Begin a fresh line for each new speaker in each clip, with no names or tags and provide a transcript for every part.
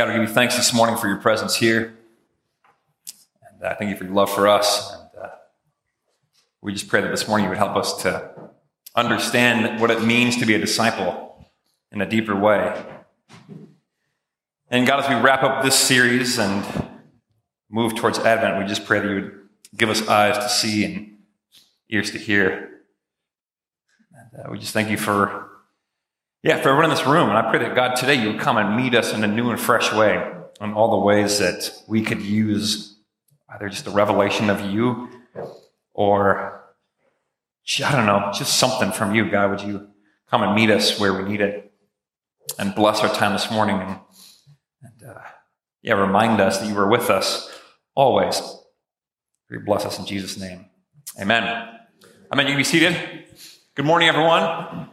God, we give you thanks this morning for your presence here. And uh, thank you for your love for us. And uh, we just pray that this morning you would help us to understand what it means to be a disciple in a deeper way. And God, as we wrap up this series and move towards Advent, we just pray that you would give us eyes to see and ears to hear. And uh, we just thank you for yeah, for everyone in this room, and I pray that God today you would come and meet us in a new and fresh way in all the ways that we could use either just a revelation of you or I don't know, just something from you, God. Would you come and meet us where we need it and bless our time this morning and, and uh, yeah, remind us that you were with us always. You bless us in Jesus' name. Amen. Amen. You can be seated. Good morning, everyone.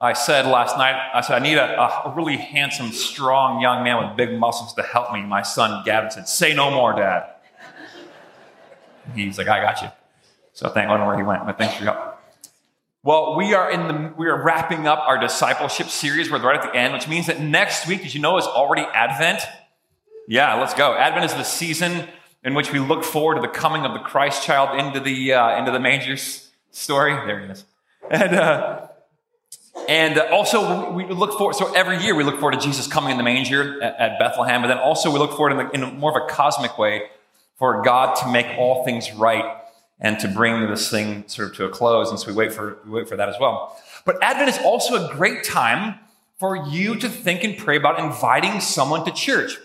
I said last night, I said, I need a, a, really handsome, strong young man with big muscles to help me. My son Gavin said, Say no more, Dad. He's like, I got you. So thank I don't know where he went, but thanks for your help. Well, we are in the we are wrapping up our discipleship series. We're right at the end, which means that next week, did you know, is already Advent? Yeah, let's go. Advent is the season in which we look forward to the coming of the Christ child into the uh, into the manger story. There he is. And uh, and also, we look forward, so every year we look forward to Jesus coming in the manger at, Bethlehem, but then also we look forward in, the, in more of a cosmic way for God to make all things right and to bring this thing sort of to a close. And so we wait for, we wait for that as well. But Advent is also a great time for you to think and pray about inviting someone to church.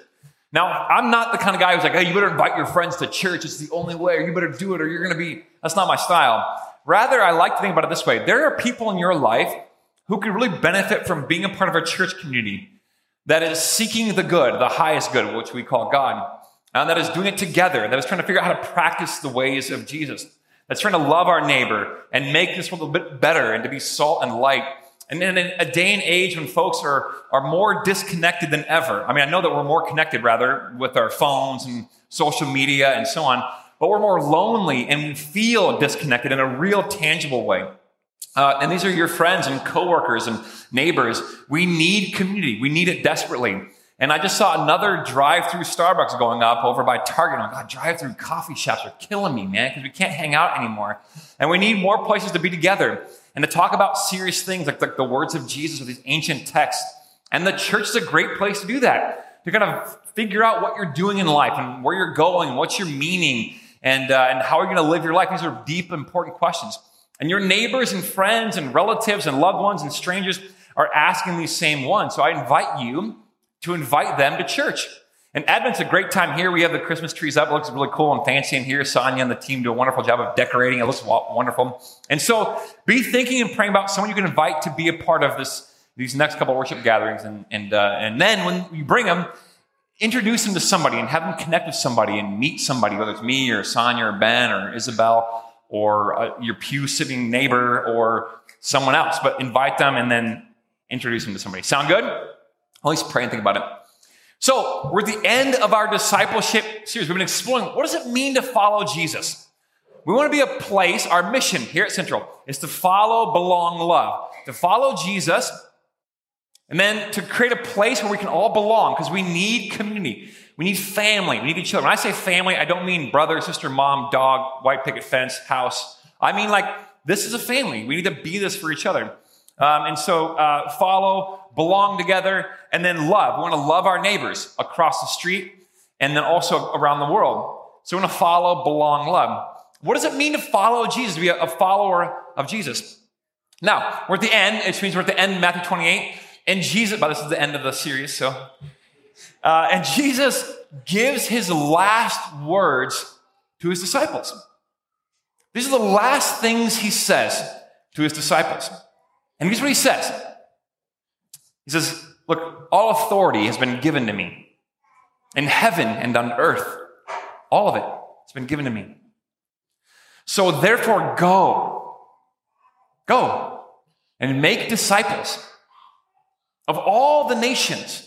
Now, I'm not the kind of guy who's like, hey, you better invite your friends to church. It's the only way, or you better do it, or you're going to be, that's not my style. Rather, I like to think about it this way. There are people in your life who could really benefit from being a part of a church community that is seeking the good, the highest good, which we call God, and that is doing it together, that is trying to figure out how to practice the ways of Jesus, that's trying to love our neighbor and make this world a bit better and to be salt and light. And in a day and age when folks are, are more disconnected than ever, I mean, I know that we're more connected rather with our phones and social media and so on, but we're more lonely and we feel disconnected in a real tangible way. Uh, and these are your friends and coworkers and neighbors. We need community. We need it desperately. And I just saw another drive-through Starbucks going up over by Target. Oh God, drive-through coffee shops are killing me, man, because we can't hang out anymore. And we need more places to be together and to talk about serious things like, like the words of Jesus or these ancient texts. And the church is a great place to do that, to kind of figure out what you're doing in life and where you're going, what's your meaning, and, uh, and how are you going to live your life. These are deep, important questions. And your neighbors and friends and relatives and loved ones and strangers are asking these same ones. So I invite you to invite them to church. And Advent's a great time here. We have the Christmas trees up. It looks really cool and fancy in here. Sonia and the team do a wonderful job of decorating. It looks wonderful. And so be thinking and praying about someone you can invite to be a part of this, these next couple worship gatherings. And, and, uh, and then when you bring them, introduce them to somebody and have them connect with somebody and meet somebody, whether it's me or Sonia or Ben or Isabel or uh, your pew sitting neighbor or someone else, but invite them and then introduce them to somebody. Sound good? At least pray and think about it. So we're at the end of our discipleship series. We've been exploring what does it mean to follow Jesus? We want to be a place, our mission here at Central is to follow, belong, love. To follow Jesus and then to create a place where we can all belong because we need community. We need family. We need each other. When I say family, I don't mean brother, sister, mom, dog, white picket fence, house. I mean like this is a family. We need to be this for each other. Um, and so uh, follow, belong together, and then love. We want to love our neighbors across the street and then also around the world. So we want to follow, belong, love. What does it mean to follow Jesus, to be a follower of Jesus? Now, we're at the end, which means we're at the end of Matthew 28, and Jesus, but this is the end of the series, so uh, and Jesus gives his last words to his disciples. These are the last things he says to his disciples. And here's what he says He says, Look, all authority has been given to me in heaven and on earth. All of it has been given to me. So therefore, go. Go and make disciples of all the nations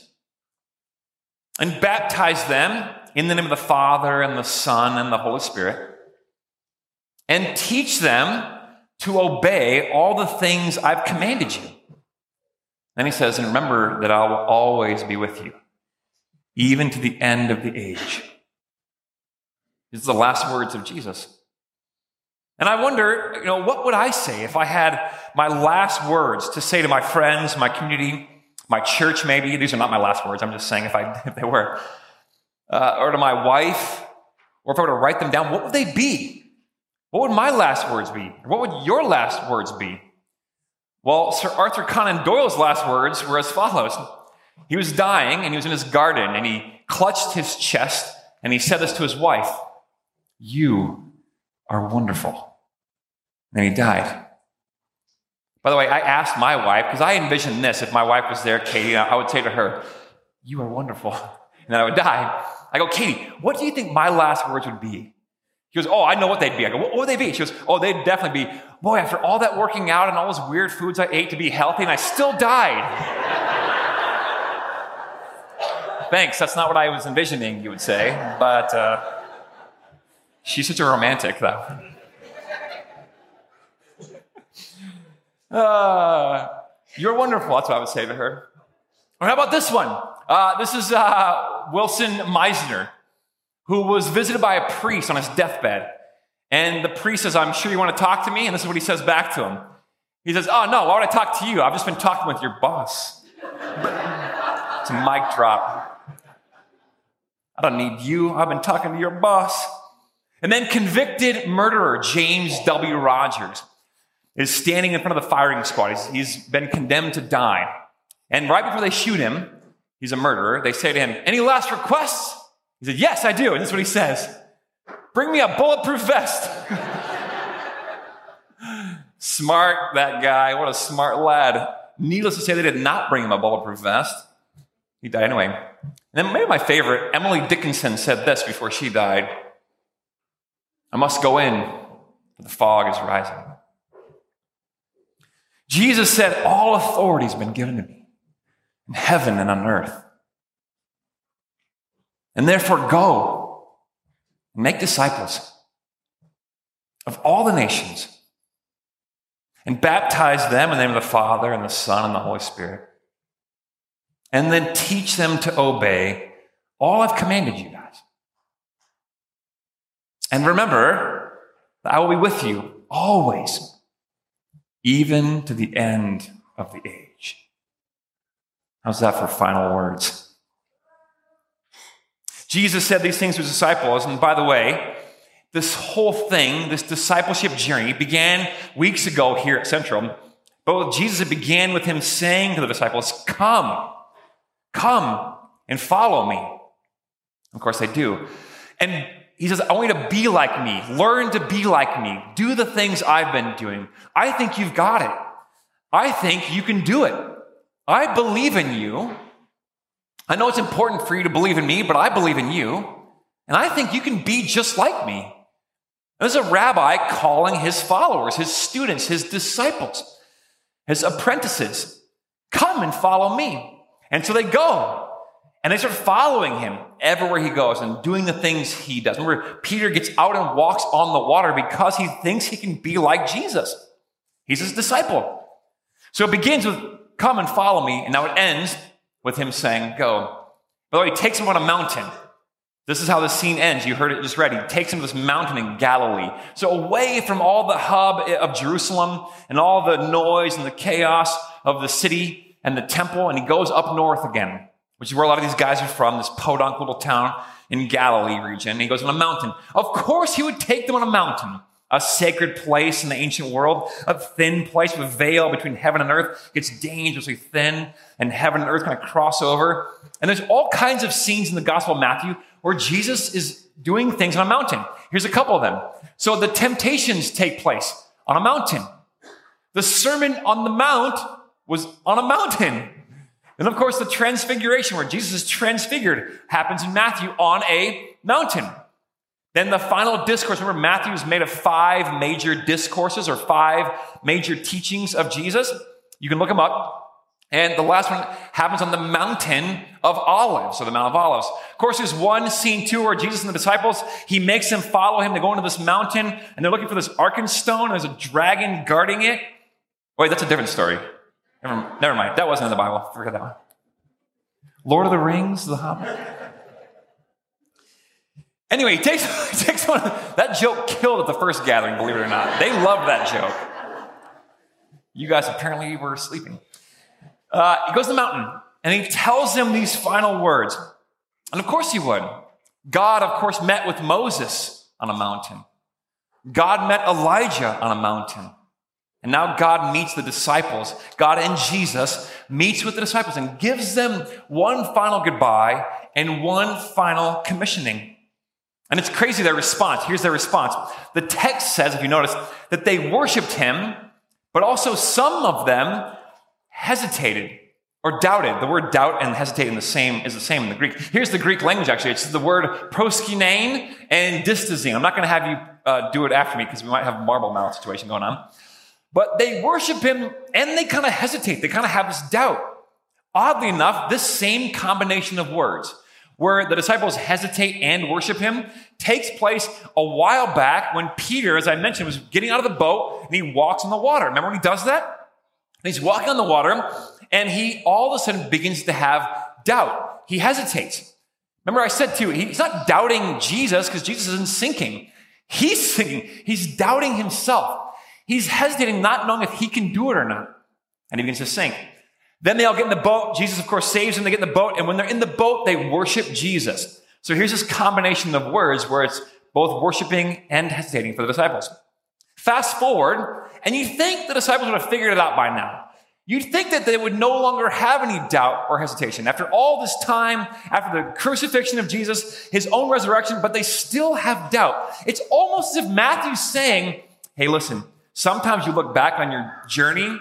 and baptize them in the name of the Father and the Son and the Holy Spirit, and teach them to obey all the things I've commanded you. Then he says, And remember that I will always be with you, even to the end of the age. These are the last words of Jesus. And I wonder, you know, what would I say if I had my last words to say to my friends, my community, my church, maybe? These are not my last words. I'm just saying if, I, if they were. Uh, or to my wife, or if I were to write them down, what would they be? What would my last words be? What would your last words be? Well, Sir Arthur Conan Doyle's last words were as follows. He was dying and he was in his garden and he clutched his chest and he said this to his wife You are wonderful. And he died. By the way, I asked my wife, because I envisioned this if my wife was there, Katie, I would say to her, You are wonderful. And then I would die. I go, Katie, what do you think my last words would be? She goes, Oh, I know what they'd be. I go, What would they be? She goes, Oh, they'd definitely be, Boy, after all that working out and all those weird foods I ate to be healthy, and I still died. Thanks, that's not what I was envisioning, you would say. But uh, she's such a romantic, though. Uh, you're wonderful. That's what I would say to her. Or how about this one? Uh, this is uh, Wilson Mizner, who was visited by a priest on his deathbed. And the priest says, I'm sure you want to talk to me. And this is what he says back to him. He says, Oh, no, why would I talk to you? I've just been talking with your boss. it's a mic drop. I don't need you. I've been talking to your boss. And then convicted murderer James W. Rodgers is standing in front of the firing squad. He's, he's been condemned to die. And right before they shoot him, he's a murderer, they say to him, Any last requests? He said, Yes, I do. And this is what he says Bring me a bulletproof vest. smart, that guy. What a smart lad. Needless to say, they did not bring him a bulletproof vest. He died anyway. And then maybe my favorite, Emily Dickinson said this before she died I must go in, for the fog is rising. Jesus said, All authority has been given to me in heaven and on earth. And therefore, go and make disciples of all the nations and baptize them in the name of the Father and the Son and the Holy Spirit. And then teach them to obey all I've commanded you guys. And remember, I will be with you always even to the end of the age. How's that for final words? Jesus said these things to his disciples, and by the way, this whole thing, this discipleship journey, began weeks ago here at Central. But Jesus, began with him saying to the disciples, Come, come and follow me. Of course, they do. And he says, I want you to be like me. Learn to be like me. Do the things I've been doing. I think you've got it. I think you can do it. I believe in you. I know it's important for you to believe in me, but I believe in you. And I think you can be just like me. There's a rabbi calling his followers, his students, his disciples, his apprentices, come and follow me. And so they go. And they start following him everywhere he goes and doing the things he does. Remember, Peter gets out and walks on the water because he thinks he can be like Jesus. He's his disciple. So it begins with, come and follow me. And now it ends with him saying, go. By the way, he takes him on a mountain. This is how the scene ends. You heard it just read. He takes him to this mountain in Galilee. So away from all the hub of Jerusalem and all the noise and the chaos of the city and the temple, and he goes up north again which is where a lot of these guys are from, this podunk little town in Galilee region. And he goes on a mountain. Of course, he would take them on a mountain, a sacred place in the ancient world, a thin place with a veil between heaven and earth. It gets dangerously thin, and heaven and earth kind of cross over. And there's all kinds of scenes in the Gospel of Matthew where Jesus is doing things on a mountain. Here's a couple of them. So the temptations take place on a mountain. The Sermon on the Mount was on a mountain. And of course, the transfiguration, where Jesus is transfigured, happens in Matthew on a mountain. Then the final discourse, remember, Matthew is made of five major discourses or five major teachings of Jesus. You can look them up. And the last one happens on the mountain of olives, or the Mount of Olives. Of course, there's one scene too where Jesus and the disciples, he makes them follow him to go into this mountain, and they're looking for this Arkenstone. And there's a dragon guarding it. Wait, that's a different story. Never, never mind. That wasn't in the Bible. Forget that one. Lord of the Rings, The Hobbit. Anyway, he takes, he takes one. That joke killed at the first gathering, believe it or not. They loved that joke. You guys apparently were sleeping. Uh, he goes to the mountain and he tells them these final words. And of course he would. God, of course, met with Moses on a mountain. God met Elijah on a mountain. And now God meets the disciples. God and Jesus meets with the disciples and gives them one final goodbye and one final commissioning. And it's crazy their response. Here's their response. The text says, if you notice, that they worshiped him, but also some of them hesitated or doubted. The word doubt and hesitate in the same is the same in the Greek. Here's the Greek language actually. It's the word proskinein and distazine. I'm not going to have you uh, do it after me because we might have a marble mouth situation going on. But they worship him and they kind of hesitate. They kind of have this doubt. Oddly enough, this same combination of words, where the disciples hesitate and worship him, takes place a while back when Peter, as I mentioned, was getting out of the boat and he walks on the water. Remember when he does that? He's walking on the water and he all of a sudden begins to have doubt. He hesitates. Remember, I said too, he's not doubting Jesus because Jesus isn't sinking. He's sinking. He's doubting himself. He's hesitating, not knowing if he can do it or not. And he begins to sink. Then they all get in the boat. Jesus, of course, saves them. They get in the boat. And when they're in the boat, they worship Jesus. So here's this combination of words where it's both worshiping and hesitating for the disciples. Fast forward, and you think the disciples would have figured it out by now. You'd think that they would no longer have any doubt or hesitation. After all this time, after the crucifixion of Jesus, his own resurrection, but they still have doubt. It's almost as if Matthew's saying, hey, listen, Sometimes you look back on your journey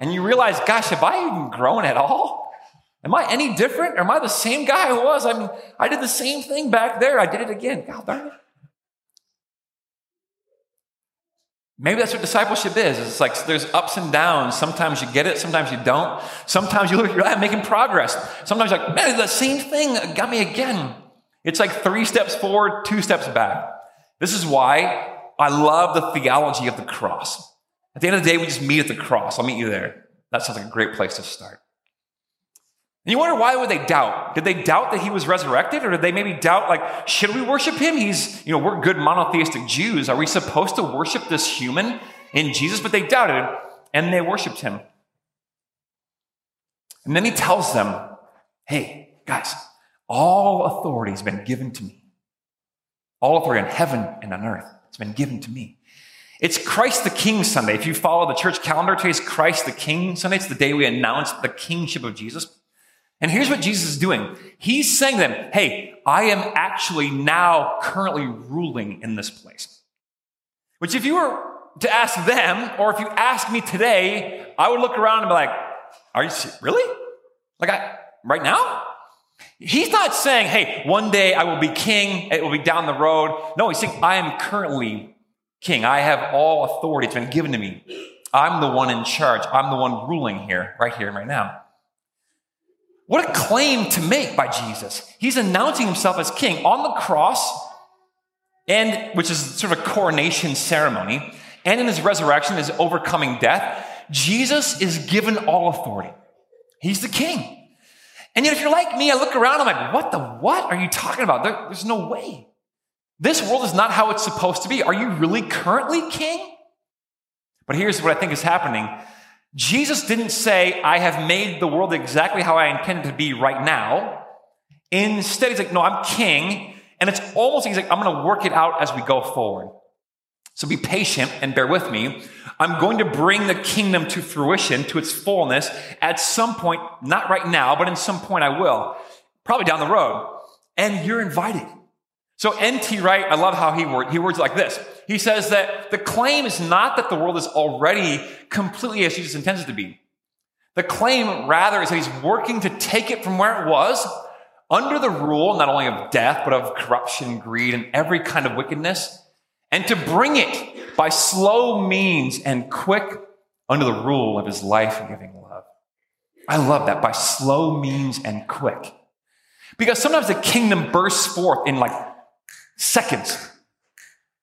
and you realize, gosh, have I even grown at all? Am I any different? Am I the same guy I was? I mean, I did the same thing back there. I did it again. God darn it. Maybe that's what discipleship is. It's like there's ups and downs. Sometimes you get it, sometimes you don't. Sometimes you look at your life making progress. Sometimes you're like, man, the same thing got me again. It's like three steps forward, two steps back. This is why I love the theology of the cross. At the end of the day, we just meet at the cross. I'll meet you there. That sounds like a great place to start. And you wonder why would they doubt? Did they doubt that he was resurrected? Or did they maybe doubt, like, should we worship him? He's, you know, we're good monotheistic Jews. Are we supposed to worship this human in Jesus? But they doubted and they worshiped him. And then he tells them, hey, guys, all authority has been given to me. All authority on heaven and on earth. It's been given to me. It's Christ the King Sunday. If you follow the church calendar, today's Christ the King Sunday. It's the day we announce the kingship of Jesus. And here's what Jesus is doing. He's saying to them, hey, I am actually now currently ruling in this place. Which if you were to ask them, or if you ask me today, I would look around and be like, are you really? Like I, right now? He's not saying, hey, one day I will be king, it will be down the road. No, he's saying, I am currently king. I have all authority. It's been given to me. I'm the one in charge. I'm the one ruling here, right here and right now. What a claim to make by Jesus. He's announcing himself as king on the cross, and which is sort of a coronation ceremony, and in his resurrection, his overcoming death. Jesus is given all authority. He's the king. And yet, if you're like me, I look around, I'm like, what the what are you talking about? There, there's no way. This world is not how it's supposed to be. Are you really currently king? But here's what I think is happening Jesus didn't say, I have made the world exactly how I intend to be right now. Instead, he's like, no, I'm king. And it's almost, like he's like, I'm going to work it out as we go forward. So be patient and bear with me. I'm going to bring the kingdom to fruition, to its fullness at some point, not right now, but in some point I will, probably down the road. And you're invited. So N.T. Wright, I love how he words, he words like this. He says that the claim is not that the world is already completely as Jesus intends it to be. The claim rather is that he's working to take it from where it was under the rule not only of death, but of corruption, greed, and every kind of wickedness and to bring it by slow means and quick under the rule of his life giving love. I love that by slow means and quick. Because sometimes the kingdom bursts forth in like seconds.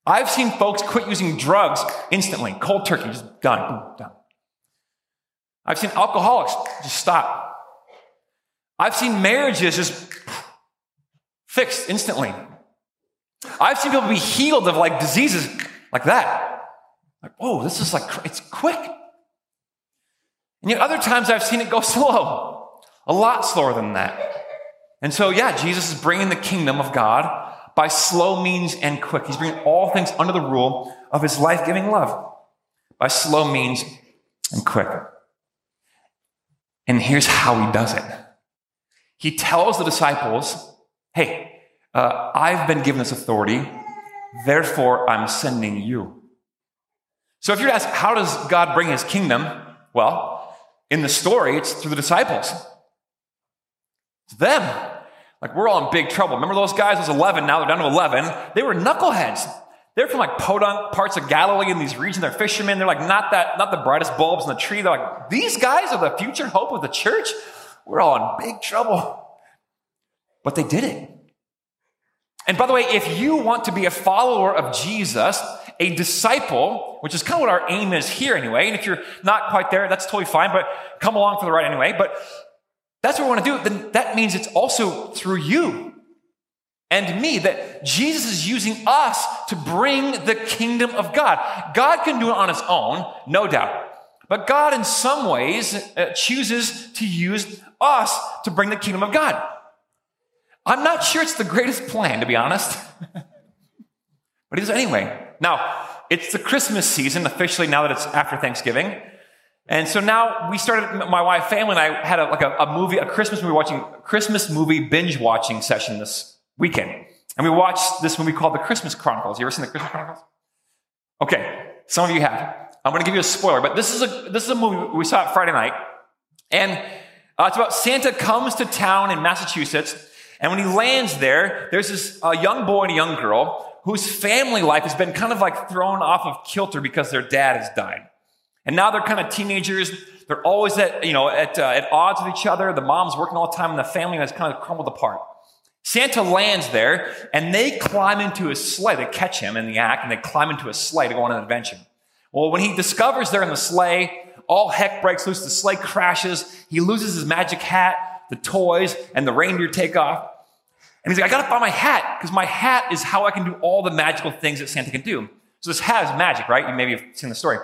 I've seen folks quit using drugs instantly, cold turkey, just done, boom, done. I've seen alcoholics just stop. I've seen marriages just fixed instantly. I've seen people be healed of like diseases like that. Like, whoa, this is like, it's quick. And yet other times I've seen it go slow, a lot slower than that. And so, yeah, Jesus is bringing the kingdom of God by slow means and quick. He's bringing all things under the rule of his life giving love by slow means and quick. And here's how he does it he tells the disciples, hey, uh, I've been given this authority, therefore I'm sending you. So if you're asked, how does God bring his kingdom? Well, in the story, it's through the disciples. It's them. Like we're all in big trouble. Remember those guys? Was 11, now they're down to 11. They were knuckleheads. They're from like podunk parts of Galilee in these regions. They're fishermen. They're like not that, not the brightest bulbs in the tree. They're like, these guys are the future hope of the church. We're all in big trouble. But they did it. And by the way, if you want to be a follower of Jesus, a disciple, which is kind of what our aim is here anyway, and if you're not quite there, that's totally fine, but come along for the ride anyway. But that's what we want to do, then that means it's also through you and me that Jesus is using us to bring the kingdom of God. God can do it on his own, no doubt. But God, in some ways, uh, chooses to use us to bring the kingdom of God. I'm not sure it's the greatest plan, to be honest. but it is anyway. Now, it's the Christmas season officially now that it's after Thanksgiving. And so now we started, my wife, family, and I had a, like a, a movie, a Christmas movie watching, Christmas movie binge watching session this weekend. And we watched this movie called The Christmas Chronicles. You ever seen The Christmas Chronicles? Okay, some of you have. I'm going to give you a spoiler, but this is a, this is a movie we saw it Friday night. And uh, it's about Santa comes to town in Massachusetts. And when he lands there, there's this uh, young boy and a young girl whose family life has been kind of like thrown off of kilter because their dad has died. And now they're kind of teenagers. They're always at, you know, at, uh, at odds with each other. The mom's working all the time and the family has kind of crumbled apart. Santa lands there and they climb into his sleigh. They catch him in the act and they climb into a sleigh to go on an adventure. Well, when he discovers they're in the sleigh, all heck breaks loose. The sleigh crashes. He loses his magic hat, the toys, and the reindeer take off. And he's like, I gotta find my hat because my hat is how I can do all the magical things that Santa can do. So this hat is magic, right? You maybe have seen the story.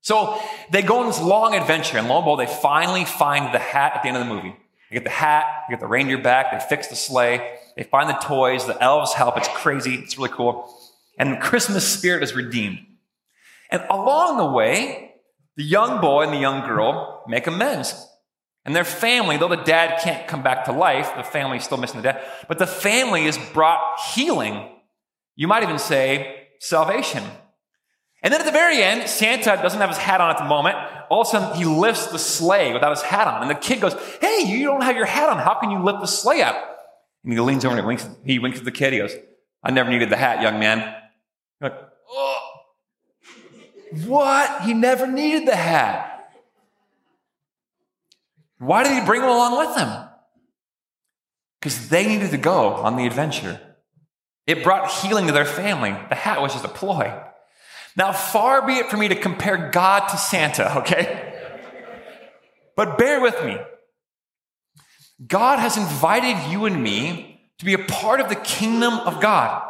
So they go on this long adventure, and lo and behold, they finally find the hat at the end of the movie. They get the hat, they get the reindeer back, they fix the sleigh, they find the toys, the elves help. It's crazy, it's really cool. And the Christmas spirit is redeemed. And along the way, the young boy and the young girl make amends. And their family, though the dad can't come back to life, the family's still missing the dad, but the family is brought healing. You might even say salvation. And then at the very end, Santa doesn't have his hat on at the moment. All of a sudden, he lifts the sleigh without his hat on. And the kid goes, Hey, you don't have your hat on. How can you lift the sleigh up? And he leans over and he winks, he winks at the kid. He goes, I never needed the hat, young man. You're like, oh, what? He never needed the hat. Why did he bring them along with him? Because they needed to go on the adventure. It brought healing to their family. The hat was just a ploy. Now, far be it for me to compare God to Santa, okay? But bear with me. God has invited you and me to be a part of the kingdom of God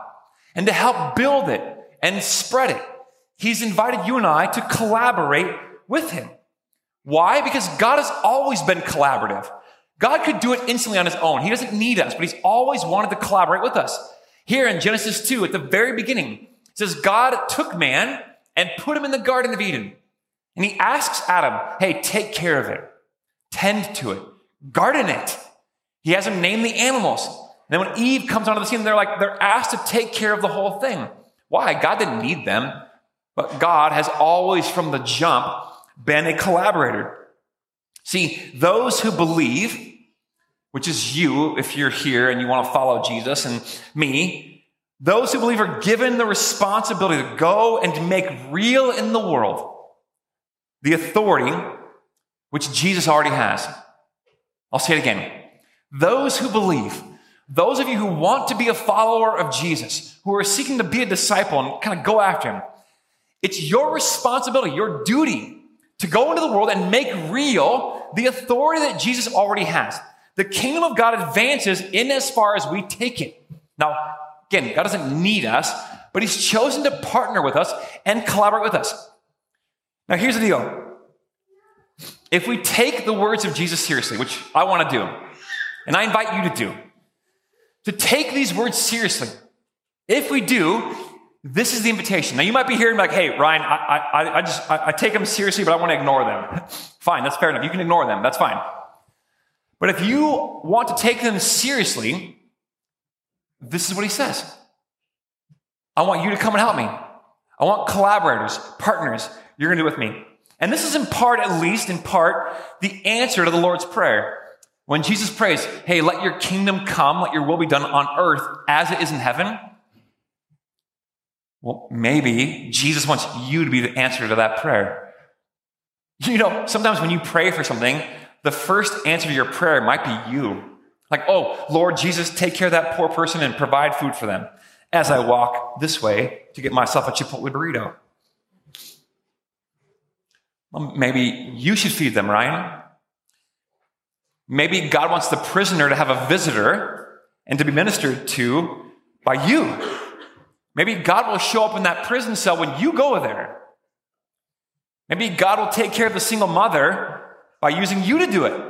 and to help build it and spread it. He's invited you and I to collaborate with Him. Why? Because God has always been collaborative. God could do it instantly on His own. He doesn't need us, but He's always wanted to collaborate with us. Here in Genesis 2, at the very beginning, it says God took man and put him in the Garden of Eden. And he asks Adam, hey, take care of it, tend to it, garden it. He has him name the animals. And then when Eve comes onto the scene, they're like, they're asked to take care of the whole thing. Why? God didn't need them, but God has always from the jump been a collaborator. See, those who believe, which is you if you're here and you want to follow Jesus and me, those who believe are given the responsibility to go and make real in the world the authority which Jesus already has. I'll say it again. Those who believe, those of you who want to be a follower of Jesus, who are seeking to be a disciple and kind of go after him, it's your responsibility, your duty to go into the world and make real the authority that Jesus already has. The kingdom of God advances in as far as we take it. Now, again, God doesn't need us, but He's chosen to partner with us and collaborate with us. Now, here's the deal. If we take the words of Jesus seriously, which I want to do, and I invite you to do, to take these words seriously, if we do, this is the invitation. Now, you might be hearing like, hey, Ryan, I, I, I just, I, I take them seriously, but I want to ignore them. fine, that's fair enough. You can ignore them. That's fine. But if you want to take them seriously, this is what he says. I want you to come and help me. I want collaborators, partners. You're going to do with me. And this is in part, at least in part, the answer to the Lord's Prayer. When Jesus prays, hey, let your kingdom come, let your will be done on earth as it is in heaven. Well, maybe Jesus wants you to be the answer to that prayer. You know, sometimes when you pray for something, the first answer to your prayer might be you. Like, oh, Lord Jesus, take care of that poor person and provide food for them as I walk this way to get myself a Chipotle burrito. Well, maybe you should feed them, Ryan. Maybe God wants the prisoner to have a visitor and to be ministered to by you. Maybe God will show up in that prison cell when you go there. Maybe God will take care of the single mother by using you to do it.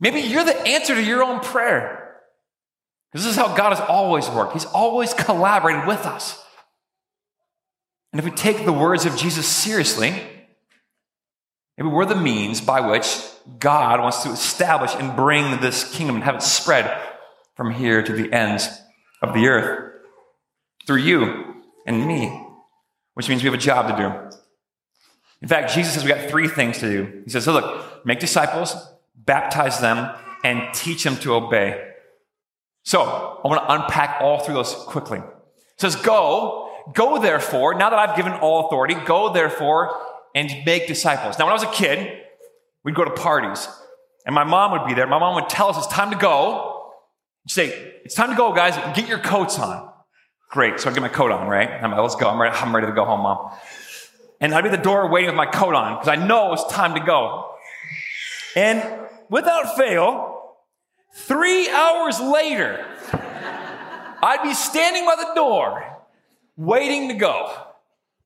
Maybe you're the answer to your own prayer. This is how God has always worked. He's always collaborated with us. And if we take the words of Jesus seriously, maybe we're the means by which God wants to establish and bring this kingdom and have it spread from here to the ends of the earth through you and me, which means we have a job to do. In fact, Jesus says we got three things to do. He says, so look, make disciples, baptize them, and teach them to obey. So I want to unpack all through those quickly. It says, go, go therefore, now that I've given all authority, go therefore and make disciples. Now, when I was a kid, we'd go to parties, and my mom would be there. My mom would tell us it's time to go. She'd say, it's time to go, guys, get your coats on. Great. So I get my coat on, right? I'm like, let's go. I'm ready, I'm ready to go home, mom. And I'd be at the door waiting with my coat on because I know it's time to go. And without fail, three hours later, I'd be standing by the door waiting to go.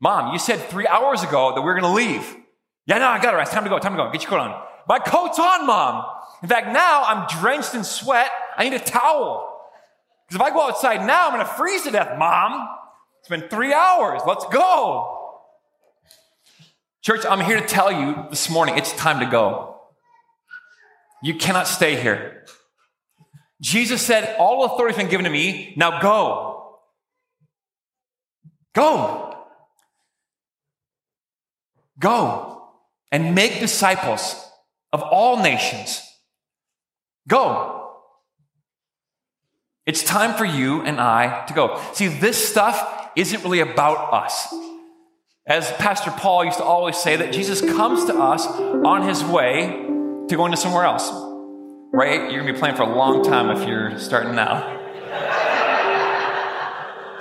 Mom, you said three hours ago that we are going to leave. Yeah, no, I got it. It's time to go. Time to go. Get your coat on. My coat's on, mom. In fact, now I'm drenched in sweat. I need a towel. Because if I go outside now, I'm going to freeze to death, mom. It's been three hours. Let's go. Church, I'm here to tell you this morning it's time to go. You cannot stay here. Jesus said, All authority has been given to me. Now go. Go. Go and make disciples of all nations. Go. It's time for you and I to go. See, this stuff isn't really about us. As Pastor Paul used to always say, that Jesus comes to us on his way to going to somewhere else. Right? You're going to be playing for a long time if you're starting now.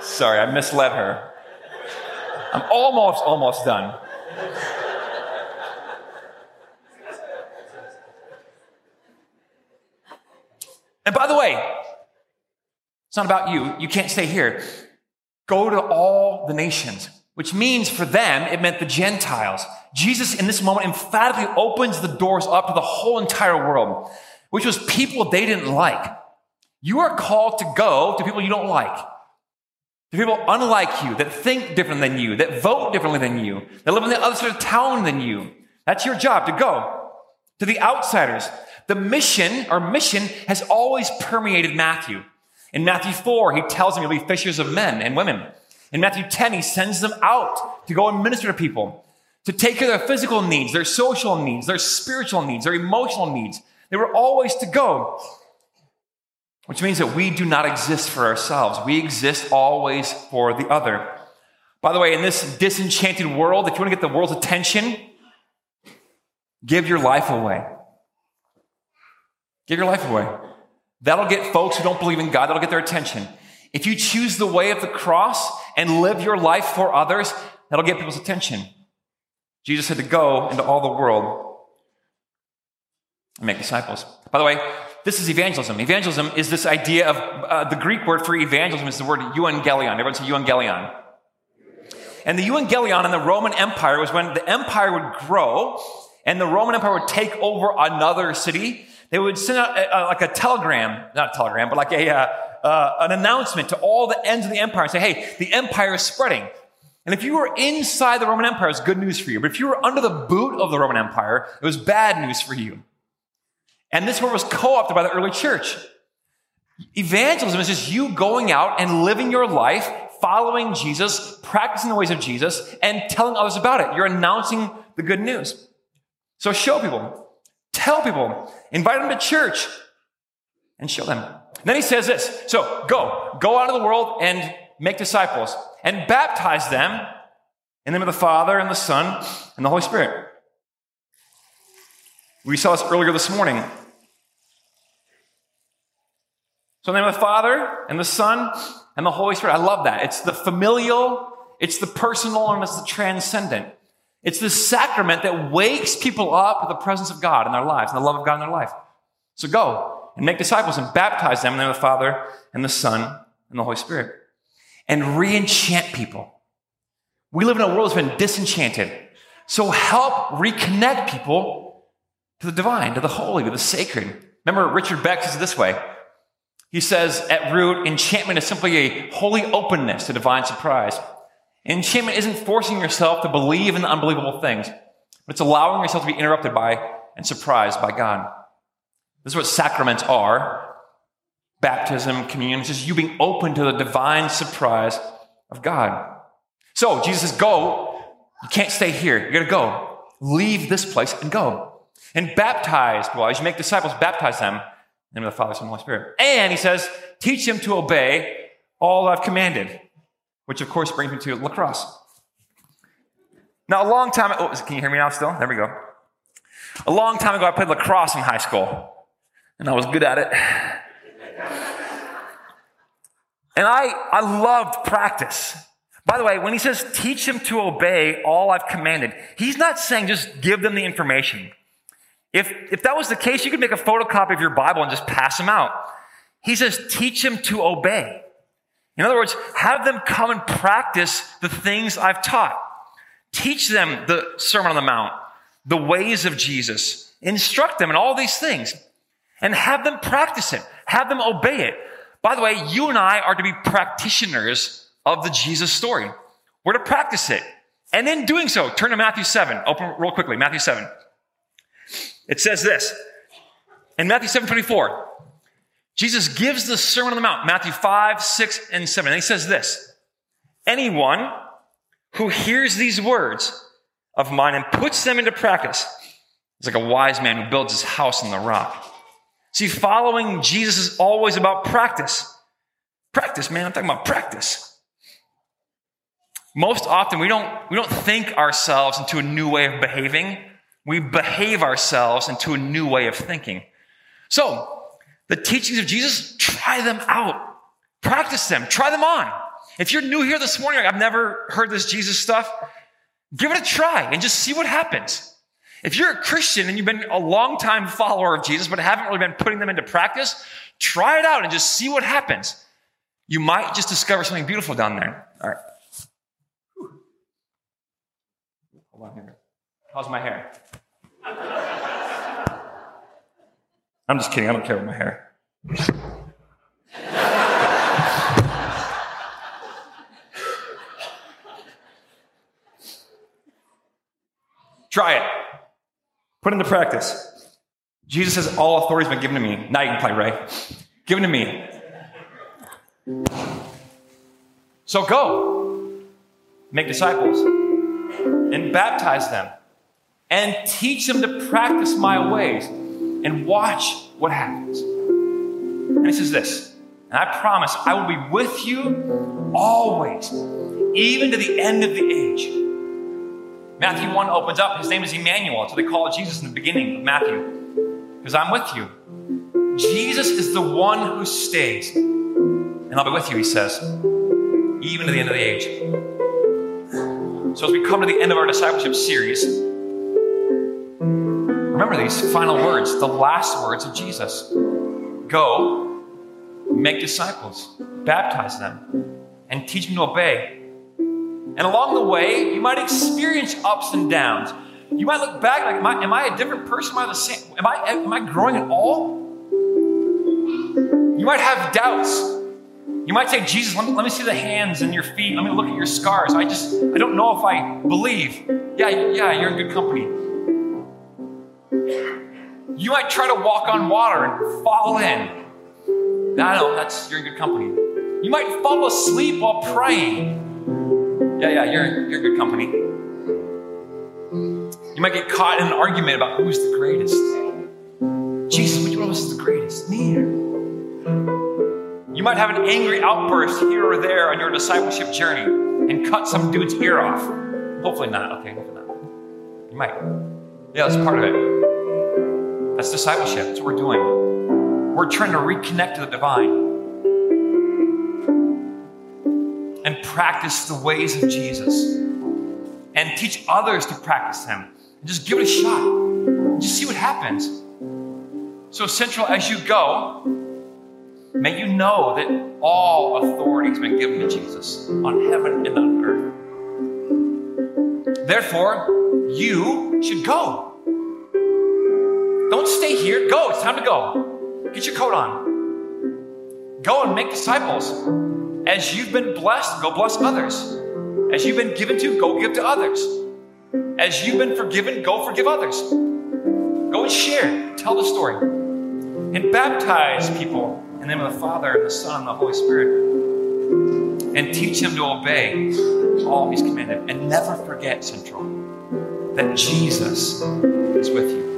Sorry, I misled her. I'm almost, almost done. And by the way, it's not about you. You can't stay here. Go to all the nations, which means for them, it meant the Gentiles. Jesus in this moment emphatically opens the doors up to the whole entire world, which was people they didn't like. You are called to go to people you don't like. To people unlike you, that think different than you, that vote differently than you, that live in the other side of town than you. That's your job to go. To the outsiders. The mission, our mission, has always permeated Matthew. In Matthew 4, he tells them to be fishers of men and women. In Matthew 10, he sends them out to go and minister to people, to take care of their physical needs, their social needs, their spiritual needs, their emotional needs. They were always to go, which means that we do not exist for ourselves. We exist always for the other. By the way, in this disenchanted world, if you want to get the world's attention, give your life away. Give your life away. That'll get folks who don't believe in God, that'll get their attention. If you choose the way of the cross and live your life for others, that'll get people's attention. Jesus had to go into all the world and make disciples. By the way, this is evangelism. Evangelism is this idea of uh, the Greek word for evangelism is the word euangelion. Everyone say euangelion. And the euangelion in the Roman Empire was when the empire would grow and the Roman Empire would take over another city. They would send out a, a, like a telegram, not a telegram, but like a, uh, uh, an announcement to all the ends of the empire and say, hey, the empire is spreading. And if you were inside the Roman Empire, it was good news for you. But if you were under the boot of the Roman Empire, it was bad news for you. And this word was co-opted by the early church. Evangelism is just you going out and living your life, following Jesus, practicing the ways of Jesus, and telling others about it. You're announcing the good news. So show people, tell people, invite them to church, and show them. And then he says this. So go, go out of the world and make disciples and baptize them in the name of the Father and the Son and the Holy Spirit. We saw this earlier this morning. So, in the name of the Father and the Son and the Holy Spirit. I love that. It's the familial, it's the personal, and it's the transcendent. It's the sacrament that wakes people up to the presence of God in their lives and the love of God in their life. So go and make disciples and baptize them in the name of the Father and the Son and the Holy Spirit. And re-enchant people. We live in a world that's been disenchanted. So help reconnect people to the divine, to the holy, to the sacred. Remember, Richard Beck says this way. He says, at root, enchantment is simply a holy openness to divine surprise. Enchantment isn't forcing yourself to believe in the unbelievable things, but it's allowing yourself to be interrupted by and surprised by God. This is what sacraments are baptism, communion, it's just you being open to the divine surprise of God. So Jesus says, Go. You can't stay here. You gotta go. Leave this place and go. And baptize, well, as you make disciples, baptize them in the name of the Father, Son, and Holy Spirit. And he says, teach them to obey all I've commanded which of course brings me to lacrosse. Now, a long time oh, can you hear me now still? There we go. A long time ago, I played lacrosse in high school, and I was good at it. And I, I loved practice. By the way, when he says teach them to obey all I've commanded, he's not saying just give them the information. If, if that was the case, you could make a photocopy of your Bible and just pass them out. He says teach them to obey. In other words, have them come and practice the things I've taught. Teach them the Sermon on the Mount, the ways of Jesus. Instruct them in all these things and have them practice it. Have them obey it. By the way, you and I are to be practitioners of the Jesus story. We're to practice it. And in doing so, turn to Matthew 7. Open real quickly, Matthew 7. It says this. In Matthew 7 24, Jesus gives the Sermon on the Mount, Matthew 5, 6, and 7. And he says this Anyone who hears these words of mine and puts them into practice is like a wise man who builds his house on the rock. See, following Jesus is always about practice. Practice, man. I'm talking about practice. Most often, we don't, we don't think ourselves into a new way of behaving. We behave ourselves into a new way of thinking. So, the teachings of Jesus, try them out. Practice them. Try them on. If you're new here this morning, I've never heard this Jesus stuff, give it a try and just see what happens. If you're a Christian and you've been a long time follower of Jesus, but haven't really been putting them into practice, try it out and just see what happens. You might just discover something beautiful down there. All right. Hold on here. How's my hair? I'm just kidding. I don't care about my hair. Try it. Put it into practice. Jesus says, All authority has been given to me. Now you can play, Ray. Given to me. So go. Make disciples and baptize them and teach them to practice my ways and watch what happens. And he says this, and I promise I will be with you always, even to the end of the age. Matthew 1 opens up, his name is Emmanuel. So they call Jesus in the beginning of Matthew, because I'm with you. Jesus is the one who stays. And I'll be with you, he says, even to the end of the age. So as we come to the end of our discipleship series, remember these final words, the last words of Jesus Go, make disciples, baptize them, and teach them to obey. And along the way, you might experience ups and downs. You might look back like, am I, am I a different person? Am I the same? Am I, am I growing at all? You might have doubts. You might say, Jesus, let me, let me see the hands and your feet. Let me look at your scars. I just, I don't know if I believe. Yeah, yeah, you're in good company. You might try to walk on water and fall in. I know, that's, you're in good company. You might fall asleep while praying. Yeah, yeah, you're, you're good company. You might get caught in an argument about who's the greatest. Jesus, which one of us is the greatest? Me You might have an angry outburst here or there on your discipleship journey and cut some dude's ear off. Hopefully not. Okay, hopefully not. You might. Yeah, that's part of it. That's discipleship. That's what we're doing. We're trying to reconnect to the divine and practice the ways of Jesus and teach others to practice them. And just give it a shot. Just see what happens. So, Central, as you go, may you know that all authority has been given to Jesus on heaven and on earth. Therefore, you should go. Don't stay here. Go. It's time to go. Get your coat on. Go and make disciples. As you've been blessed, go bless others. As you've been given to, go give to others. As you've been forgiven, go forgive others. Go and share. Tell the story. And baptize people in the name of the Father, and the Son, and the Holy Spirit. And teach them to obey all He's commanded. And never forget, Central, that Jesus is with you.